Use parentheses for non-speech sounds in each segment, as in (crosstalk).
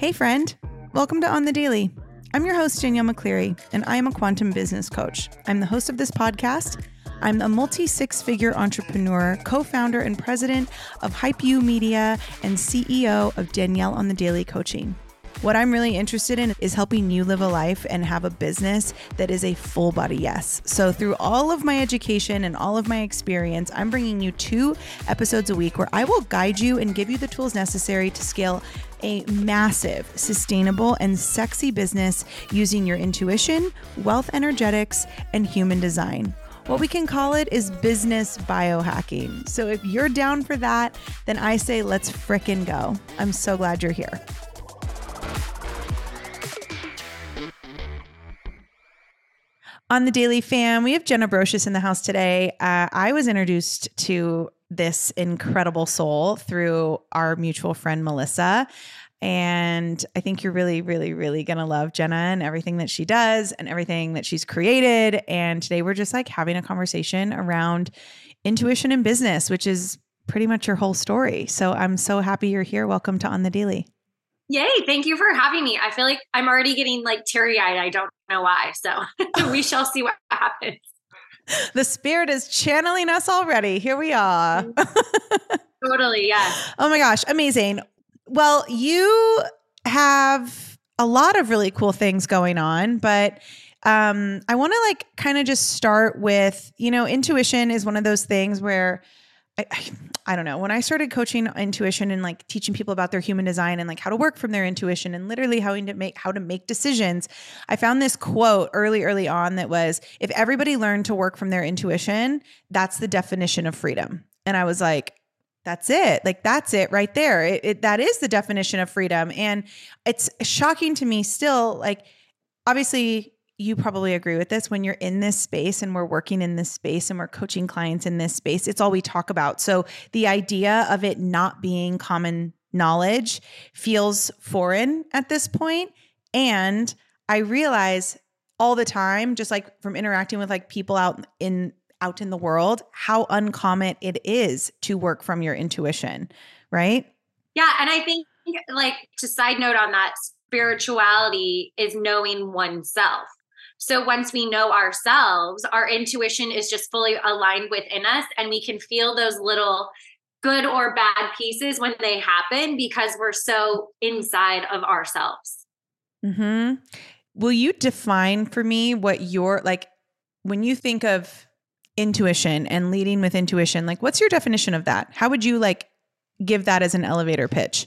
Hey, friend. Welcome to On the Daily. I'm your host, Danielle McCleary, and I am a quantum business coach. I'm the host of this podcast. I'm a multi six figure entrepreneur, co founder and president of Hype You Media, and CEO of Danielle on the Daily Coaching. What I'm really interested in is helping you live a life and have a business that is a full body yes. So, through all of my education and all of my experience, I'm bringing you two episodes a week where I will guide you and give you the tools necessary to scale a massive, sustainable, and sexy business using your intuition, wealth energetics, and human design. What we can call it is business biohacking. So if you're down for that, then I say let's frickin' go. I'm so glad you're here. On the Daily Fam, we have Jenna Brocious in the house today. Uh, I was introduced to this incredible soul through our mutual friend Melissa. And I think you're really, really, really going to love Jenna and everything that she does and everything that she's created. And today we're just like having a conversation around intuition in business, which is pretty much your whole story. So I'm so happy you're here. Welcome to On the Daily. Yay. Thank you for having me. I feel like I'm already getting like teary eyed. I don't know why. So (laughs) we shall see what happens. (laughs) The spirit is channeling us already. Here we are. (laughs) totally. Yeah. Oh my gosh. Amazing. Well, you have a lot of really cool things going on, but um, I want to like kind of just start with, you know, intuition is one of those things where I, I, don't know. When I started coaching intuition and like teaching people about their human design and like how to work from their intuition and literally how to make how to make decisions, I found this quote early, early on that was, "If everybody learned to work from their intuition, that's the definition of freedom." And I was like, that's it. Like that's it right there. It, it, that is the definition of freedom. And it's shocking to me still. Like, obviously, you probably agree with this when you're in this space and we're working in this space and we're coaching clients in this space. It's all we talk about. So the idea of it not being common knowledge feels foreign at this point. And I realize all the time, just like from interacting with like people out in out in the world how uncommon it is to work from your intuition, right? Yeah. And I think, like, to side note on that, spirituality is knowing oneself. So once we know ourselves, our intuition is just fully aligned within us, and we can feel those little good or bad pieces when they happen because we're so inside of ourselves. Hmm. Will you define for me what your like when you think of intuition and leading with intuition like what's your definition of that how would you like give that as an elevator pitch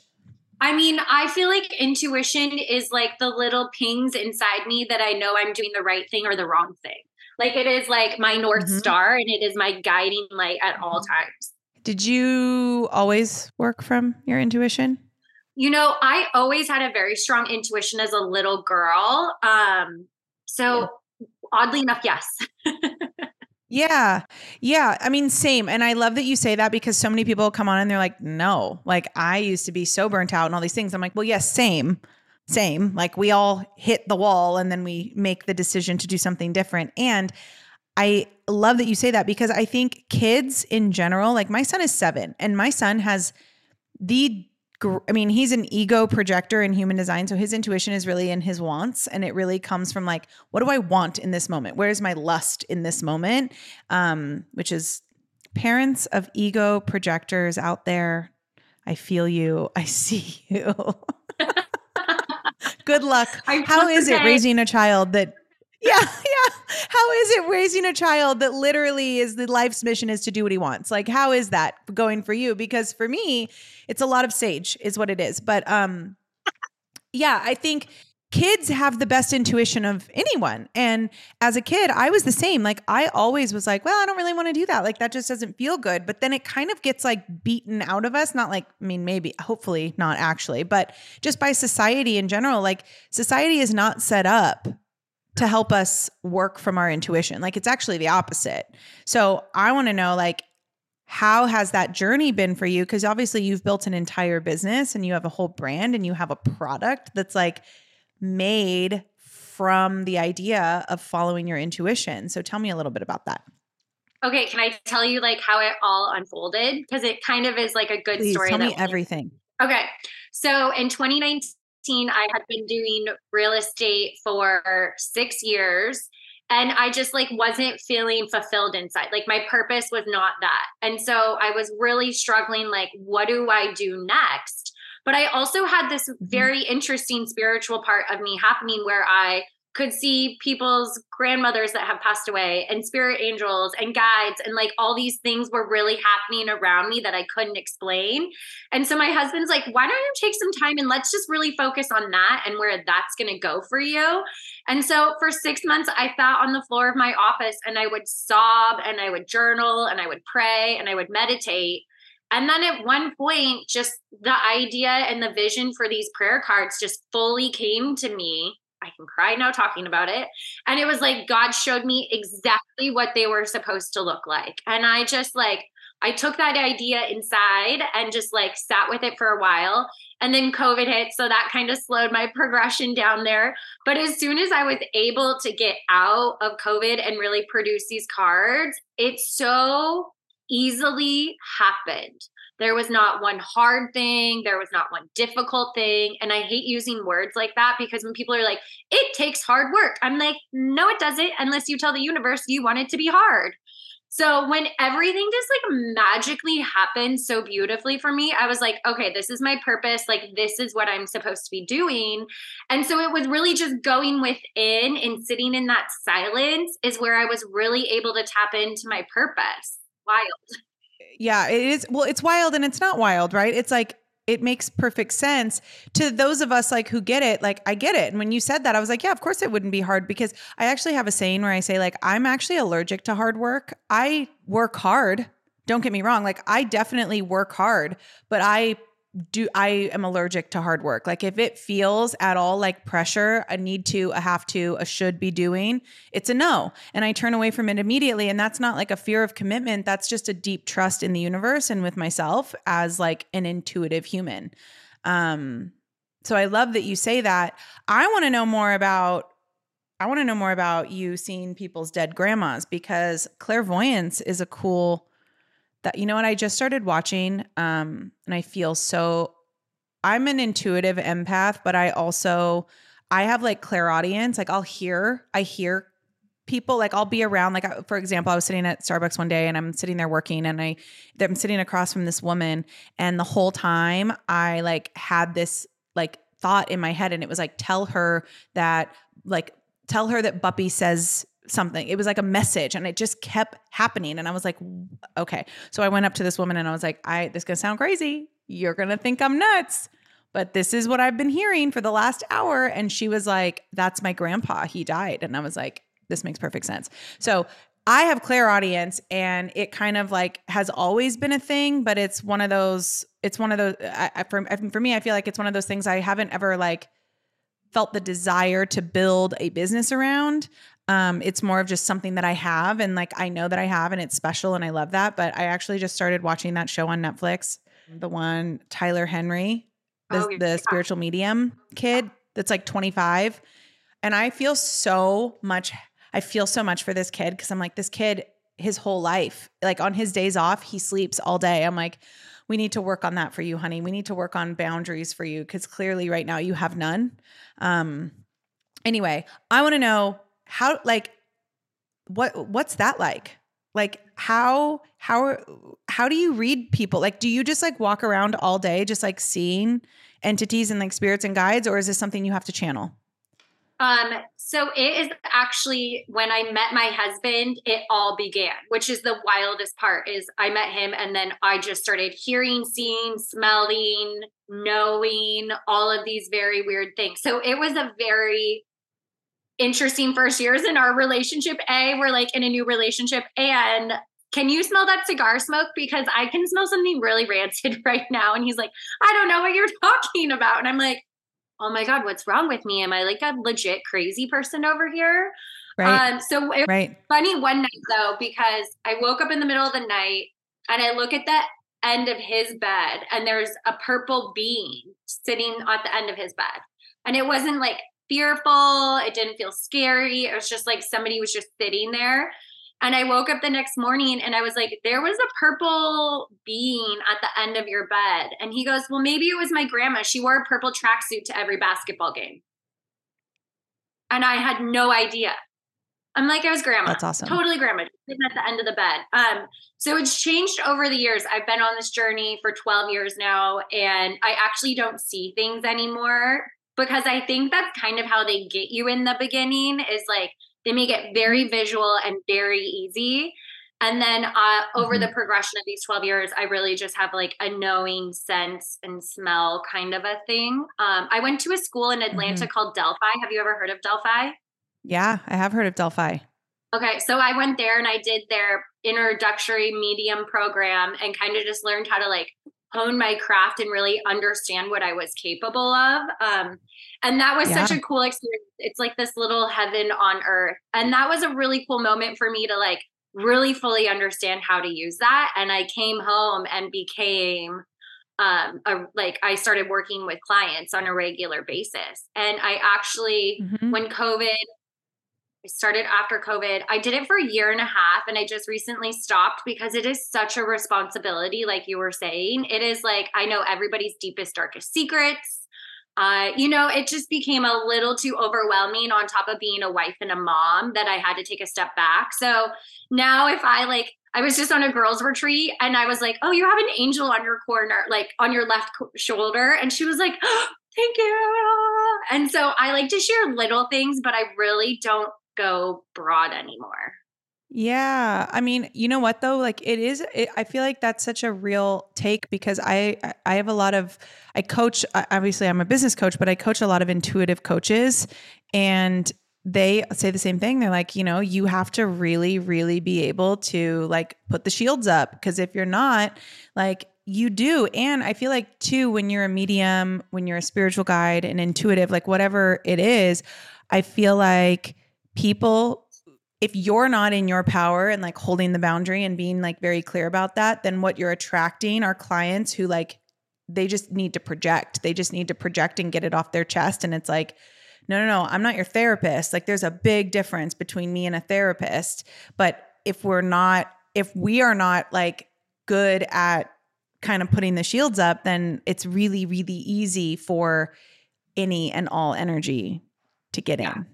I mean, I feel like intuition is like the little pings inside me that I know I'm doing the right thing or the wrong thing. Like it is like my North mm-hmm. Star and it is my guiding light at all mm-hmm. times. Did you always work from your intuition? You know, I always had a very strong intuition as a little girl. Um, so yeah. oddly enough, yes. (laughs) Yeah. Yeah. I mean, same. And I love that you say that because so many people come on and they're like, no, like I used to be so burnt out and all these things. I'm like, well, yes, same. Same. Like we all hit the wall and then we make the decision to do something different. And I love that you say that because I think kids in general, like my son is seven and my son has the I mean, he's an ego projector in human design. So his intuition is really in his wants. And it really comes from like, what do I want in this moment? Where's my lust in this moment? Um, which is parents of ego projectors out there. I feel you. (laughs) I see you. (laughs) Good luck. How is it raising a child that yeah. How is it raising a child that literally is the life's mission is to do what he wants? Like, how is that going for you? Because for me, it's a lot of sage, is what it is. But um, yeah, I think kids have the best intuition of anyone. And as a kid, I was the same. Like, I always was like, well, I don't really want to do that. Like, that just doesn't feel good. But then it kind of gets like beaten out of us. Not like, I mean, maybe, hopefully not actually, but just by society in general. Like, society is not set up to help us work from our intuition. Like it's actually the opposite. So I want to know like how has that journey been for you because obviously you've built an entire business and you have a whole brand and you have a product that's like made from the idea of following your intuition. So tell me a little bit about that. Okay, can I tell you like how it all unfolded because it kind of is like a good Please, story. Tell me everything. Okay. So in 2019 I had been doing real estate for six years and I just like wasn't feeling fulfilled inside. Like my purpose was not that. And so I was really struggling like what do I do next? But I also had this mm-hmm. very interesting spiritual part of me happening where I could see people's grandmothers that have passed away and spirit angels and guides and like all these things were really happening around me that I couldn't explain. And so my husband's like, why don't you take some time and let's just really focus on that and where that's going to go for you. And so for six months, I sat on the floor of my office and I would sob and I would journal and I would pray and I would meditate. And then at one point, just the idea and the vision for these prayer cards just fully came to me. I can cry now talking about it. And it was like God showed me exactly what they were supposed to look like. And I just like, I took that idea inside and just like sat with it for a while. And then COVID hit. So that kind of slowed my progression down there. But as soon as I was able to get out of COVID and really produce these cards, it's so easily happened. There was not one hard thing, there was not one difficult thing. And I hate using words like that because when people are like, it takes hard work, I'm like, no, it doesn't, unless you tell the universe you want it to be hard. So when everything just like magically happened so beautifully for me, I was like, okay, this is my purpose. Like, this is what I'm supposed to be doing. And so it was really just going within and sitting in that silence is where I was really able to tap into my purpose wild. Yeah, it is. Well, it's wild and it's not wild, right? It's like it makes perfect sense to those of us like who get it like i get it and when you said that i was like yeah of course it wouldn't be hard because i actually have a saying where i say like i'm actually allergic to hard work i work hard don't get me wrong like i definitely work hard but i do I am allergic to hard work. Like if it feels at all like pressure, a need to, a have to, a should be doing, it's a no. And I turn away from it immediately. And that's not like a fear of commitment. That's just a deep trust in the universe and with myself as like an intuitive human. Um, so I love that you say that. I want to know more about I want to know more about you seeing people's dead grandmas because clairvoyance is a cool that you know what I just started watching um and I feel so I'm an intuitive empath but I also I have like clairaudience like I'll hear I hear people like I'll be around like for example I was sitting at Starbucks one day and I'm sitting there working and I I'm sitting across from this woman and the whole time I like had this like thought in my head and it was like tell her that like tell her that Buppy says something. It was like a message and it just kept happening. And I was like, okay. So I went up to this woman and I was like, I this gonna sound crazy. You're gonna think I'm nuts. But this is what I've been hearing for the last hour. And she was like, That's my grandpa. He died. And I was like, This makes perfect sense. So I have clairaudience and it kind of like has always been a thing, but it's one of those, it's one of those, I, for, for me, I feel like it's one of those things I haven't ever like felt the desire to build a business around. Um, it's more of just something that I have and like I know that I have and it's special and I love that. But I actually just started watching that show on Netflix, the one Tyler Henry, the, oh, the spiritual medium kid that's like 25. And I feel so much, I feel so much for this kid because I'm like, this kid, his whole life, like on his days off, he sleeps all day. I'm like, we need to work on that for you, honey. We need to work on boundaries for you because clearly right now you have none. Um, anyway, I want to know how like what what's that like? Like how how how do you read people? Like do you just like walk around all day just like seeing entities and like spirits and guides or is this something you have to channel? Um, so it is actually when I met my husband, it all began, which is the wildest part is I met him and then I just started hearing, seeing, smelling, knowing all of these very weird things. So it was a very interesting first years in our relationship. A, we're like in a new relationship. And can you smell that cigar smoke? Because I can smell something really rancid (laughs) right now. And he's like, I don't know what you're (laughs) talking about. And I'm like, oh my God, what's wrong with me? Am I like a legit crazy person over here? Right. Um, so it right. funny one night though, because I woke up in the middle of the night and I look at the end of his bed and there's a purple bean sitting at the end of his bed. And it wasn't like fearful. It didn't feel scary. It was just like somebody was just sitting there. And I woke up the next morning and I was like, there was a purple being at the end of your bed. And he goes, well, maybe it was my grandma. She wore a purple tracksuit to every basketball game. And I had no idea. I'm like, I was grandma. That's awesome. Totally grandma, sitting at the end of the bed. Um, so it's changed over the years. I've been on this journey for 12 years now, and I actually don't see things anymore because I think that's kind of how they get you in the beginning is like they make it very visual and very easy. And then uh, over mm-hmm. the progression of these 12 years, I really just have like a knowing sense and smell kind of a thing. Um, I went to a school in Atlanta mm-hmm. called Delphi. Have you ever heard of Delphi? Yeah, I have heard of Delphi. Okay, so I went there and I did their introductory medium program and kind of just learned how to like hone my craft and really understand what I was capable of. Um, and that was yeah. such a cool experience. It's like this little heaven on earth. And that was a really cool moment for me to like really fully understand how to use that. And I came home and became um a, like I started working with clients on a regular basis. And I actually, mm-hmm. when COVID I started after COVID. I did it for a year and a half and I just recently stopped because it is such a responsibility, like you were saying. It is like I know everybody's deepest, darkest secrets. Uh, you know, it just became a little too overwhelming on top of being a wife and a mom that I had to take a step back. So now, if I like, I was just on a girls' retreat and I was like, Oh, you have an angel on your corner, like on your left shoulder. And she was like, oh, (gasps) Thank you. And so I like to share little things, but I really don't go broad anymore. Yeah. I mean, you know what though? Like it is it, I feel like that's such a real take because I I have a lot of I coach obviously I'm a business coach, but I coach a lot of intuitive coaches and they say the same thing. They're like, you know, you have to really really be able to like put the shields up because if you're not, like you do. And I feel like too when you're a medium, when you're a spiritual guide, an intuitive, like whatever it is, I feel like people if you're not in your power and like holding the boundary and being like very clear about that then what you're attracting are clients who like they just need to project. They just need to project and get it off their chest. And it's like no no no i'm not your therapist. Like there's a big difference between me and a therapist. But if we're not if we are not like good at kind of putting the shields up then it's really really easy for any and all energy to get yeah. in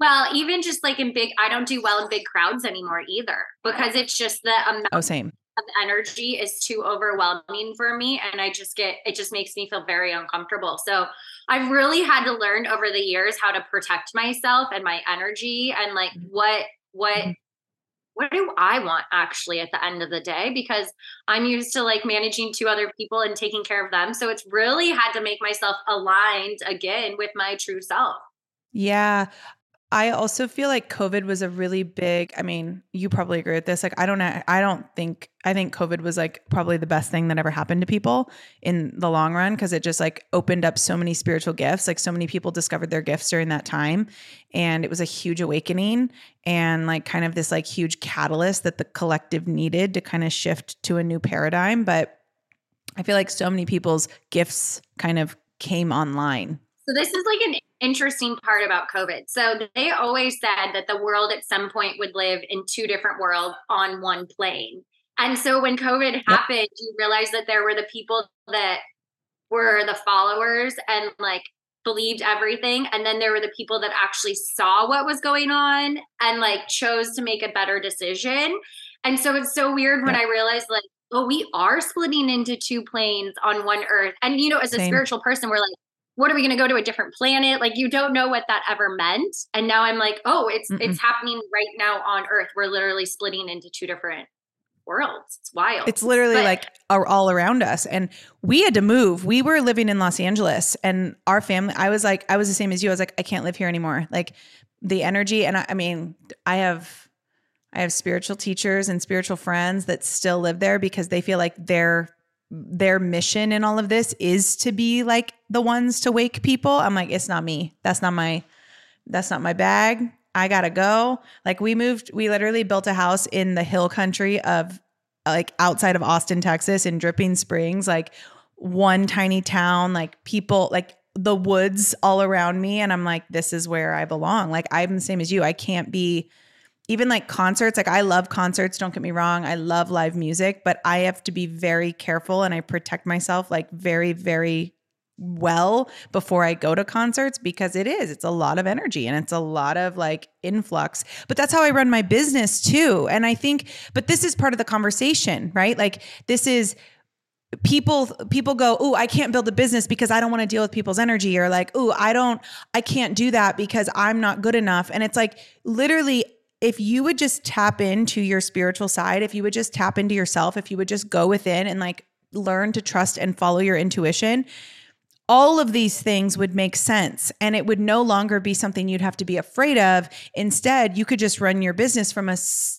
well, even just like in big, I don't do well in big crowds anymore either because it's just the amount oh, same. of energy is too overwhelming for me. And I just get, it just makes me feel very uncomfortable. So I've really had to learn over the years how to protect myself and my energy and like mm-hmm. what, what, mm-hmm. what do I want actually at the end of the day? Because I'm used to like managing two other people and taking care of them. So it's really had to make myself aligned again with my true self. Yeah. I also feel like COVID was a really big, I mean, you probably agree with this. Like I don't I don't think I think COVID was like probably the best thing that ever happened to people in the long run because it just like opened up so many spiritual gifts. Like so many people discovered their gifts during that time and it was a huge awakening and like kind of this like huge catalyst that the collective needed to kind of shift to a new paradigm, but I feel like so many people's gifts kind of came online. So this is like an interesting part about COVID. So they always said that the world at some point would live in two different worlds on one plane. And so when COVID happened, you realized that there were the people that were the followers and like believed everything. And then there were the people that actually saw what was going on and like chose to make a better decision. And so it's so weird when I realized like, oh, we are splitting into two planes on one earth. And you know, as a Same. spiritual person, we're like, what are we going to go to a different planet? Like you don't know what that ever meant. And now i'm like oh it's Mm-mm. it's happening right now on earth. We're literally splitting into two different worlds. It's wild. It's literally but, like all around us. And we had to move. We were living in los angeles and our family i was like i was the same as you. I was like i can't live here anymore. Like the energy and I, I mean i have i have spiritual teachers and spiritual friends that still live there because they feel like they're their mission in all of this is to be like the ones to wake people. I'm like, it's not me. That's not my that's not my bag. I gotta go. Like we moved, we literally built a house in the hill country of like outside of Austin, Texas, in Dripping Springs, like one tiny town, like people, like the woods all around me. And I'm like, this is where I belong. Like I'm the same as you. I can't be even like concerts, like I love concerts, don't get me wrong. I love live music, but I have to be very careful and I protect myself like very, very well before I go to concerts because it is, it's a lot of energy and it's a lot of like influx. But that's how I run my business too. And I think, but this is part of the conversation, right? Like this is, people people go oh i can't build a business because i don't want to deal with people's energy or like oh i don't i can't do that because i'm not good enough and it's like literally if you would just tap into your spiritual side if you would just tap into yourself if you would just go within and like learn to trust and follow your intuition all of these things would make sense and it would no longer be something you'd have to be afraid of. Instead, you could just run your business from a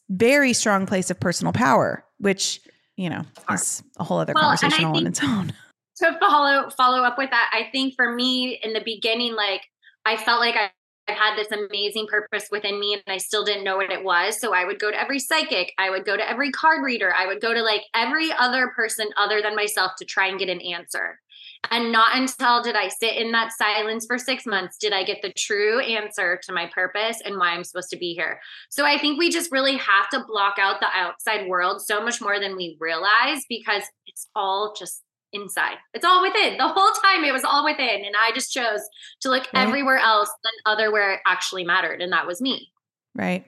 very strong place of personal power, which, you know, is a whole other well, conversation on its own. (laughs) To follow follow up with that, I think for me in the beginning, like I felt like I I had this amazing purpose within me and I still didn't know what it was. So I would go to every psychic, I would go to every card reader, I would go to like every other person other than myself to try and get an answer. And not until did I sit in that silence for six months did I get the true answer to my purpose and why I'm supposed to be here. So I think we just really have to block out the outside world so much more than we realize because it's all just inside. It's all within. The whole time it was all within. And I just chose to look right. everywhere else than other where it actually mattered. And that was me. Right.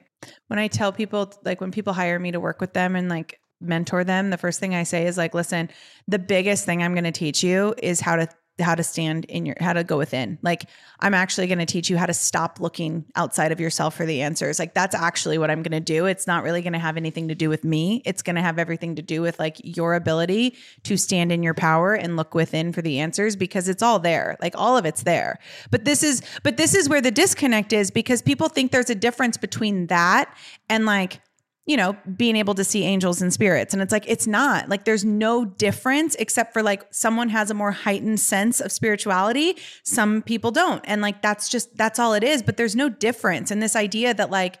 When I tell people, like when people hire me to work with them and like mentor them, the first thing I say is like, listen, the biggest thing I'm going to teach you is how to how to stand in your how to go within. Like i'm actually going to teach you how to stop looking outside of yourself for the answers. Like that's actually what i'm going to do. It's not really going to have anything to do with me. It's going to have everything to do with like your ability to stand in your power and look within for the answers because it's all there. Like all of it's there. But this is but this is where the disconnect is because people think there's a difference between that and like you know, being able to see angels and spirits. And it's like, it's not like there's no difference except for like someone has a more heightened sense of spirituality. Some people don't. And like, that's just, that's all it is. But there's no difference. And this idea that like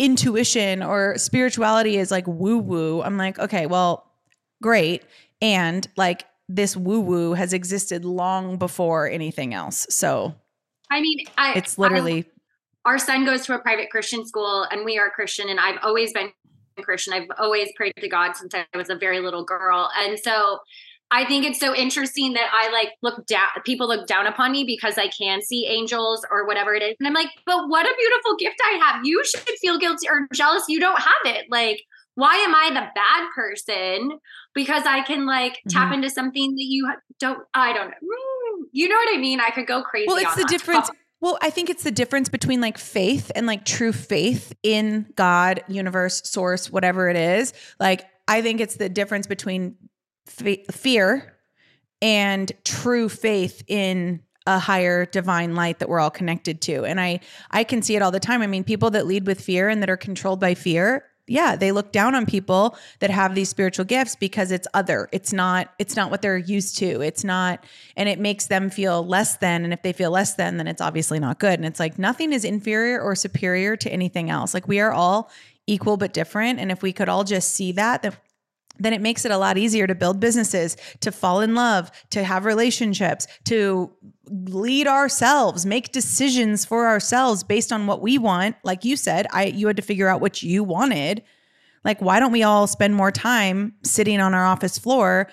intuition or spirituality is like woo woo, I'm like, okay, well, great. And like this woo woo has existed long before anything else. So, I mean, I, it's literally. I, our son goes to a private Christian school and we are Christian and I've always been Christian. I've always prayed to God since I was a very little girl. And so I think it's so interesting that I like look down people look down upon me because I can see angels or whatever it is. And I'm like, but what a beautiful gift I have. You should feel guilty or jealous you don't have it. Like, why am I the bad person? Because I can like mm-hmm. tap into something that you don't I don't know. You know what I mean? I could go crazy. Well, it's the difference. Well, I think it's the difference between like faith and like true faith in God, universe, source, whatever it is. Like, I think it's the difference between f- fear and true faith in a higher divine light that we're all connected to. And I I can see it all the time. I mean, people that lead with fear and that are controlled by fear yeah they look down on people that have these spiritual gifts because it's other it's not it's not what they're used to it's not and it makes them feel less than and if they feel less than then it's obviously not good and it's like nothing is inferior or superior to anything else like we are all equal but different and if we could all just see that then it makes it a lot easier to build businesses, to fall in love, to have relationships, to lead ourselves, make decisions for ourselves based on what we want. Like you said, I you had to figure out what you wanted. Like why don't we all spend more time sitting on our office floor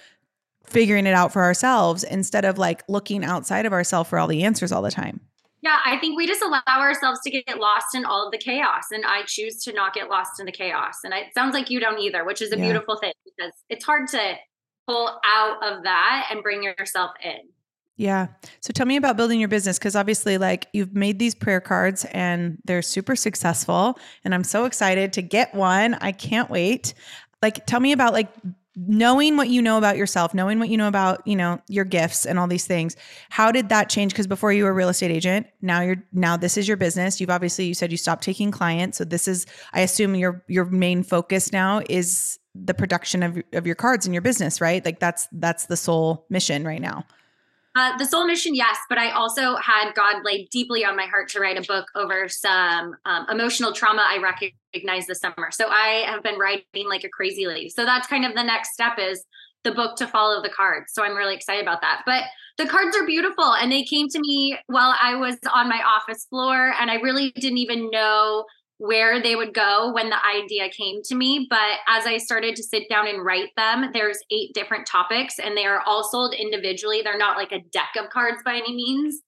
figuring it out for ourselves instead of like looking outside of ourselves for all the answers all the time? Yeah, I think we just allow ourselves to get lost in all of the chaos. And I choose to not get lost in the chaos. And it sounds like you don't either, which is a yeah. beautiful thing because it's hard to pull out of that and bring yourself in. Yeah. So tell me about building your business because obviously, like, you've made these prayer cards and they're super successful. And I'm so excited to get one. I can't wait. Like, tell me about like knowing what you know about yourself, knowing what you know about, you know, your gifts and all these things. How did that change because before you were a real estate agent, now you're now this is your business. You've obviously you said you stopped taking clients, so this is I assume your your main focus now is the production of of your cards in your business, right? Like that's that's the sole mission right now. Uh, the soul mission, yes, but I also had God laid deeply on my heart to write a book over some um, emotional trauma I recognized this summer. So I have been writing like a crazy lady. So that's kind of the next step is the book to follow the cards. So I'm really excited about that. But the cards are beautiful and they came to me while I was on my office floor and I really didn't even know where they would go when the idea came to me. But as I started to sit down and write them, there's eight different topics and they are all sold individually. They're not like a deck of cards by any means.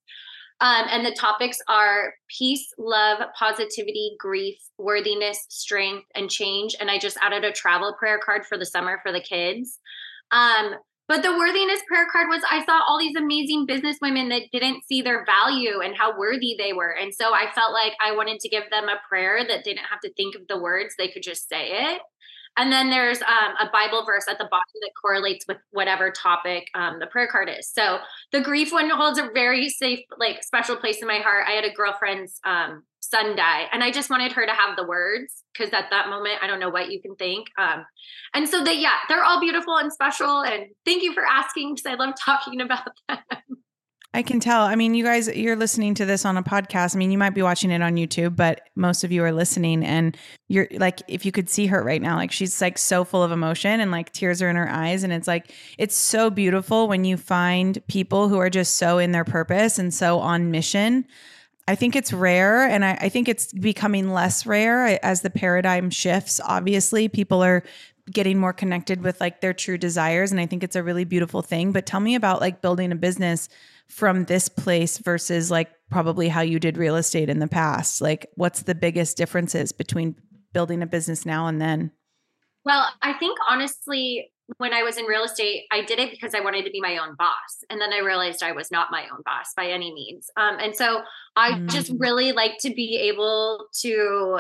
Um, and the topics are peace, love, positivity, grief, worthiness, strength, and change. And I just added a travel prayer card for the summer for the kids. Um, but the worthiness prayer card was I saw all these amazing business women that didn't see their value and how worthy they were. And so I felt like I wanted to give them a prayer that didn't have to think of the words, they could just say it. And then there's um, a Bible verse at the bottom that correlates with whatever topic um, the prayer card is. So the grief one holds a very safe, like special place in my heart. I had a girlfriend's um, son die, and I just wanted her to have the words because at that moment, I don't know what you can think. Um, and so they, yeah, they're all beautiful and special. And thank you for asking because I love talking about (laughs) them. I can tell. I mean, you guys, you're listening to this on a podcast. I mean, you might be watching it on YouTube, but most of you are listening. And you're like, if you could see her right now, like she's like so full of emotion and like tears are in her eyes. And it's like, it's so beautiful when you find people who are just so in their purpose and so on mission. I think it's rare and I, I think it's becoming less rare as the paradigm shifts. Obviously, people are getting more connected with like their true desires. And I think it's a really beautiful thing. But tell me about like building a business from this place versus like probably how you did real estate in the past? Like, what's the biggest differences between building a business now and then? Well, I think honestly, when I was in real estate, I did it because I wanted to be my own boss. And then I realized I was not my own boss by any means. Um, and so I mm-hmm. just really like to be able to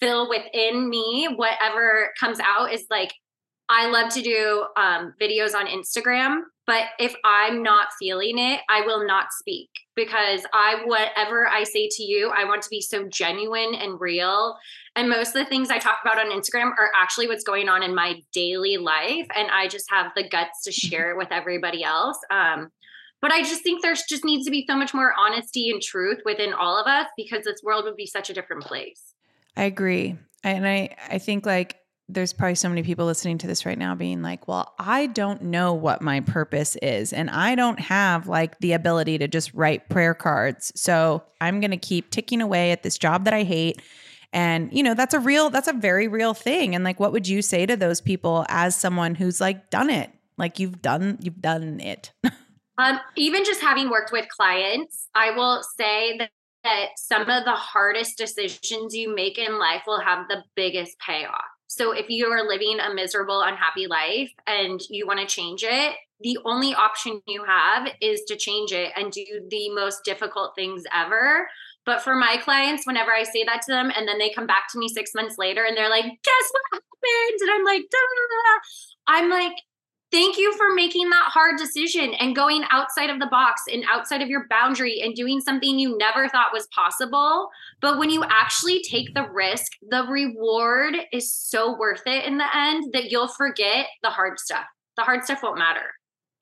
fill within me whatever comes out is like I love to do um, videos on Instagram, but if I'm not feeling it, I will not speak because I, whatever I say to you, I want to be so genuine and real. And most of the things I talk about on Instagram are actually what's going on in my daily life. And I just have the guts to mm-hmm. share it with everybody else. Um, but I just think there's just needs to be so much more honesty and truth within all of us because this world would be such a different place. I agree. And I, I think like there's probably so many people listening to this right now being like, well, I don't know what my purpose is. And I don't have like the ability to just write prayer cards. So I'm going to keep ticking away at this job that I hate. And, you know, that's a real, that's a very real thing. And like, what would you say to those people as someone who's like done it? Like you've done, you've done it. (laughs) um, even just having worked with clients, I will say that that some of the hardest decisions you make in life will have the biggest payoff. So if you are living a miserable, unhappy life and you want to change it, the only option you have is to change it and do the most difficult things ever. But for my clients, whenever I say that to them and then they come back to me six months later and they're like, guess what happened? And I'm like, I'm like, thank you for making that hard decision and going outside of the box and outside of your boundary and doing something you never thought was possible. But when you actually take the risk, the reward is so worth it in the end that you'll forget the hard stuff. The hard stuff won't matter.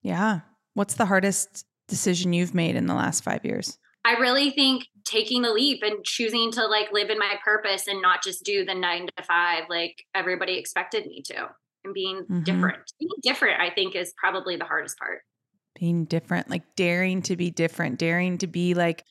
Yeah. What's the hardest decision you've made in the last five years? I really think taking the leap and choosing to like live in my purpose and not just do the nine to five like everybody expected me to and being mm-hmm. different. Being different, I think, is probably the hardest part. Being different, like daring to be different, daring to be like,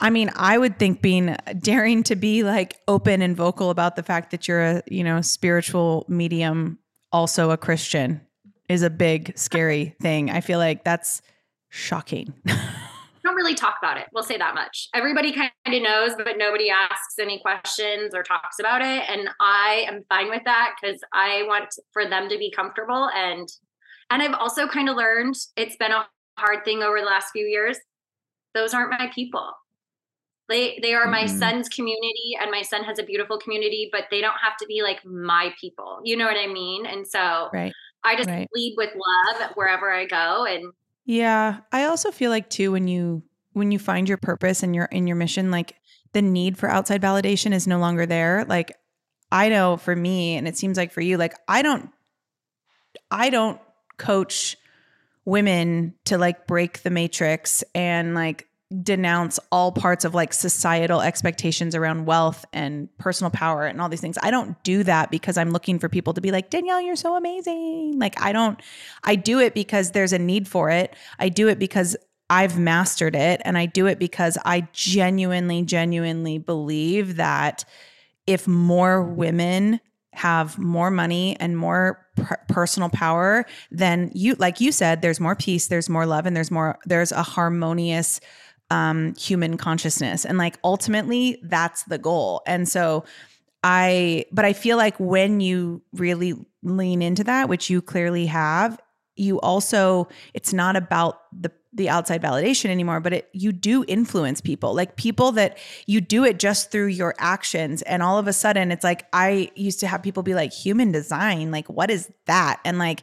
I mean, I would think being daring to be like open and vocal about the fact that you're a, you know, spiritual medium, also a Christian, is a big, scary thing. I feel like that's shocking. (laughs) don't really talk about it. We'll say that much. Everybody kind of knows, but nobody asks any questions or talks about it. And I am fine with that because I want for them to be comfortable. And and I've also kind of learned it's been a hard thing over the last few years. Those aren't my people. They they are my mm-hmm. son's community and my son has a beautiful community, but they don't have to be like my people. You know what I mean? And so right. I just right. lead with love wherever I go and yeah, I also feel like too when you when you find your purpose and you're in your mission like the need for outside validation is no longer there. Like I know for me and it seems like for you like I don't I don't coach women to like break the matrix and like denounce all parts of like societal expectations around wealth and personal power and all these things. I don't do that because I'm looking for people to be like, Danielle, you're so amazing. Like, I don't, I do it because there's a need for it. I do it because I've mastered it. And I do it because I genuinely, genuinely believe that if more women have more money and more per- personal power then you like you said there's more peace there's more love and there's more there's a harmonious um human consciousness. And like ultimately that's the goal. And so i but i feel like when you really lean into that which you clearly have you also it's not about the the outside validation anymore but it you do influence people. Like people that you do it just through your actions. And all of a sudden it's like i used to have people be like human design? Like what is that? And like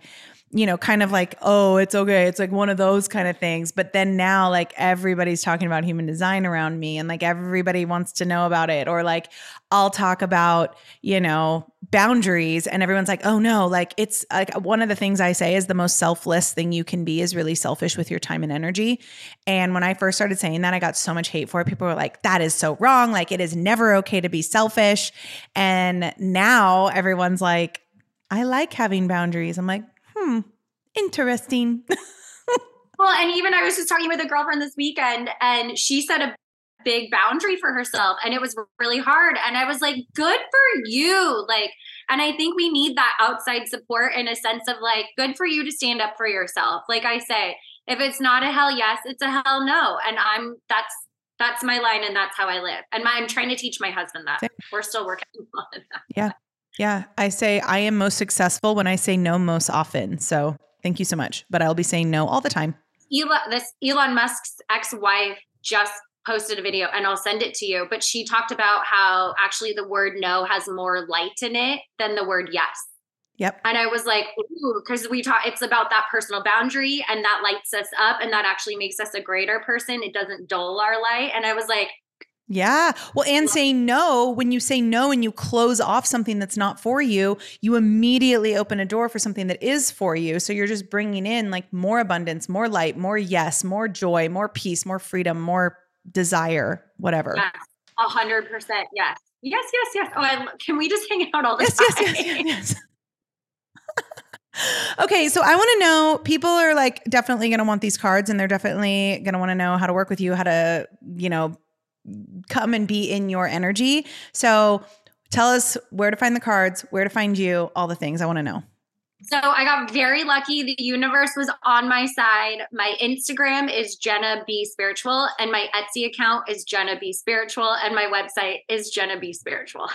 you know, kind of like, oh, it's okay. It's like one of those kind of things. But then now, like, everybody's talking about human design around me and like everybody wants to know about it. Or like, I'll talk about, you know, boundaries and everyone's like, oh no, like, it's like one of the things I say is the most selfless thing you can be is really selfish with your time and energy. And when I first started saying that, I got so much hate for it. People were like, that is so wrong. Like, it is never okay to be selfish. And now everyone's like, I like having boundaries. I'm like, hmm, interesting. (laughs) well, and even I was just talking with a girlfriend this weekend, and she set a big boundary for herself, and it was really hard. And I was like, good for you. Like, and I think we need that outside support in a sense of like, good for you to stand up for yourself. Like I say, if it's not a hell yes, it's a hell no. And I'm, that's, that's my line and that's how I live. And my, I'm trying to teach my husband that. We're still working (laughs) on that. Yeah. Yeah. I say I am most successful when I say no most often. So thank you so much. But I'll be saying no all the time. Elon, this Elon Musk's ex-wife just posted a video and I'll send it to you, but she talked about how actually the word no has more light in it than the word yes. Yep. And I was like, ooh, because we talk, it's about that personal boundary and that lights us up and that actually makes us a greater person. It doesn't dull our light. And I was like, yeah. Well, and saying no, when you say no and you close off something that's not for you, you immediately open a door for something that is for you. So you're just bringing in like more abundance, more light, more yes, more joy, more peace, more freedom, more desire, whatever. A hundred percent. Yes. Yes, yes, yes. Oh, I, can we just hang out all the yes, time? Yes, yes, yes, yes. okay, so I want to know people are like definitely going to want these cards and they're definitely going to want to know how to work with you, how to, you know, come and be in your energy. So tell us where to find the cards, where to find you, all the things I want to know. So I got very lucky. The universe was on my side. My Instagram is Jenna B Spiritual, and my Etsy account is Jenna B Spiritual, and my website is Jenna B Spiritual.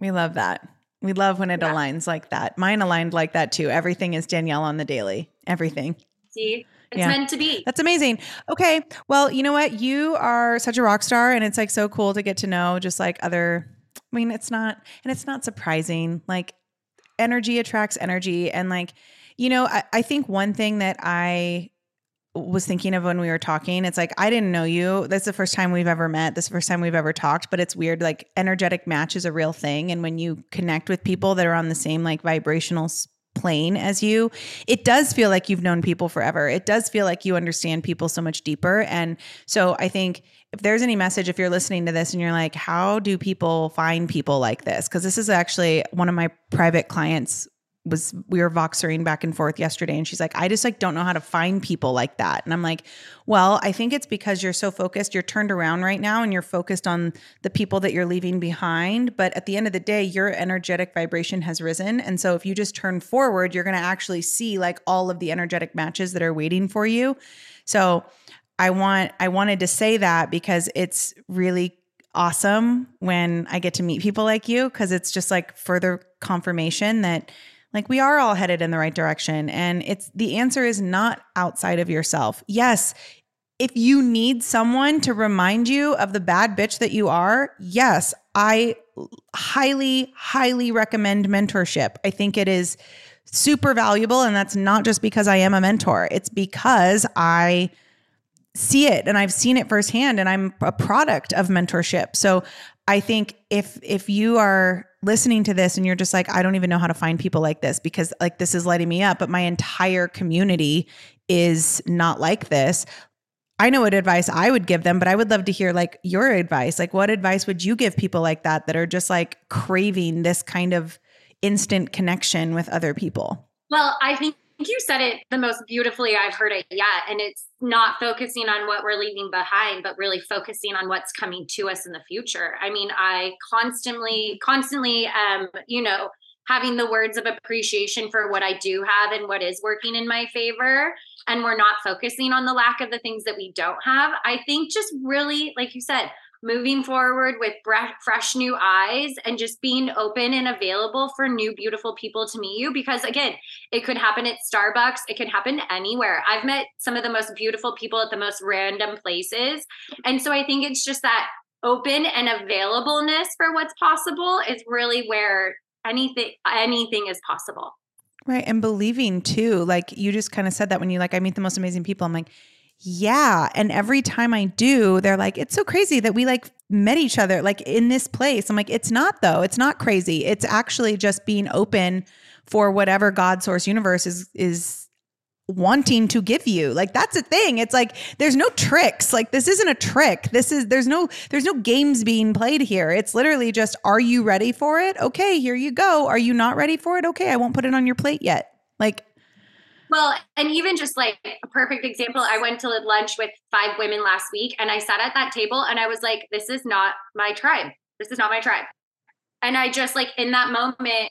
we love that. We love when it yeah. aligns like that. Mine aligned like that too. Everything is Danielle on the daily. Everything. See, it's yeah. meant to be. That's amazing. Okay. Well, you know what? You are such a rock star and it's like so cool to get to know just like other I mean, it's not and it's not surprising. Like energy attracts energy and like you know, I, I think one thing that I was thinking of when we were talking. It's like I didn't know you. That's the first time we've ever met. This the first time we've ever talked, but it's weird like energetic match is a real thing and when you connect with people that are on the same like vibrational plane as you, it does feel like you've known people forever. It does feel like you understand people so much deeper. And so I think if there's any message, if you're listening to this and you're like, how do people find people like this? Because this is actually one of my private clients was we were voxering back and forth yesterday and she's like i just like don't know how to find people like that. And i'm like well i think it's because you're so focused you're turned around right now and you're focused on the people that you're leaving behind but at the end of the day your energetic vibration has risen and so if you just turn forward you're going to actually see like all of the energetic matches that are waiting for you. So i want i wanted to say that because it's really awesome when i get to meet people like you because it's just like further confirmation that like we are all headed in the right direction. And it's the answer is not outside of yourself. Yes, if you need someone to remind you of the bad bitch that you are, yes, I highly, highly recommend mentorship. I think it is super valuable. And that's not just because I am a mentor, it's because I see it and I've seen it firsthand and I'm a product of mentorship. So I think if if you are listening to this and you're just like I don't even know how to find people like this because like this is lighting me up but my entire community is not like this. I know what advice I would give them, but I would love to hear like your advice. Like what advice would you give people like that that are just like craving this kind of instant connection with other people? Well, I think you said it the most beautifully I've heard it yet. And it's not focusing on what we're leaving behind, but really focusing on what's coming to us in the future. I mean, I constantly, constantly, um, you know, having the words of appreciation for what I do have and what is working in my favor. And we're not focusing on the lack of the things that we don't have. I think just really, like you said, moving forward with fresh new eyes and just being open and available for new beautiful people to meet you because again it could happen at starbucks it can happen anywhere. I've met some of the most beautiful people at the most random places and so i think it's just that open and availableness for what's possible is really where anything anything is possible. Right and believing too like you just kind of said that when you like i meet the most amazing people i'm like yeah. And every time I do, they're like, it's so crazy that we like met each other like in this place. I'm like, it's not though. It's not crazy. It's actually just being open for whatever God source universe is is wanting to give you. Like that's a thing. It's like there's no tricks. Like this isn't a trick. This is there's no there's no games being played here. It's literally just are you ready for it? Okay, here you go. Are you not ready for it? Okay, I won't put it on your plate yet. Like well, and even just like a perfect example, I went to lunch with five women last week and I sat at that table and I was like, this is not my tribe. This is not my tribe. And I just like in that moment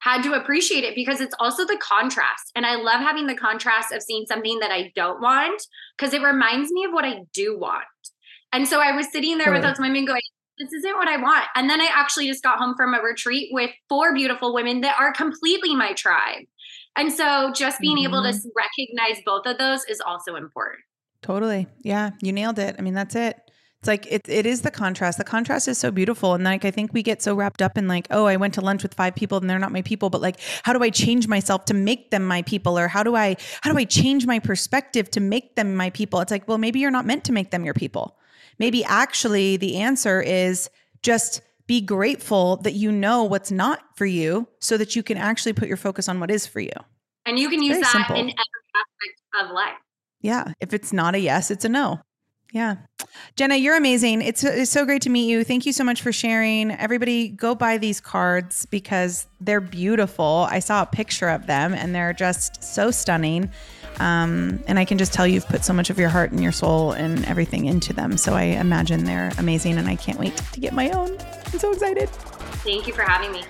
had to appreciate it because it's also the contrast. And I love having the contrast of seeing something that I don't want because it reminds me of what I do want. And so I was sitting there with those women going, this isn't what I want. And then I actually just got home from a retreat with four beautiful women that are completely my tribe. And so just being mm-hmm. able to mm-hmm. recognize both of those is also important. Totally. Yeah, you nailed it. I mean, that's it. It's like it it is the contrast. The contrast is so beautiful. And like I think we get so wrapped up in like, oh, I went to lunch with five people and they're not my people, but like how do I change myself to make them my people? Or how do I how do I change my perspective to make them my people? It's like, well, maybe you're not meant to make them your people. Maybe actually the answer is just be grateful that you know what's not for you so that you can actually put your focus on what is for you. And you can use Very that simple. in every aspect of life. Yeah. If it's not a yes, it's a no. Yeah. Jenna, you're amazing. It's, it's so great to meet you. Thank you so much for sharing. Everybody go buy these cards because they're beautiful. I saw a picture of them and they're just so stunning. Um, and I can just tell you've put so much of your heart and your soul and everything into them. So I imagine they're amazing and I can't wait to get my own. I'm so excited. Thank you for having me.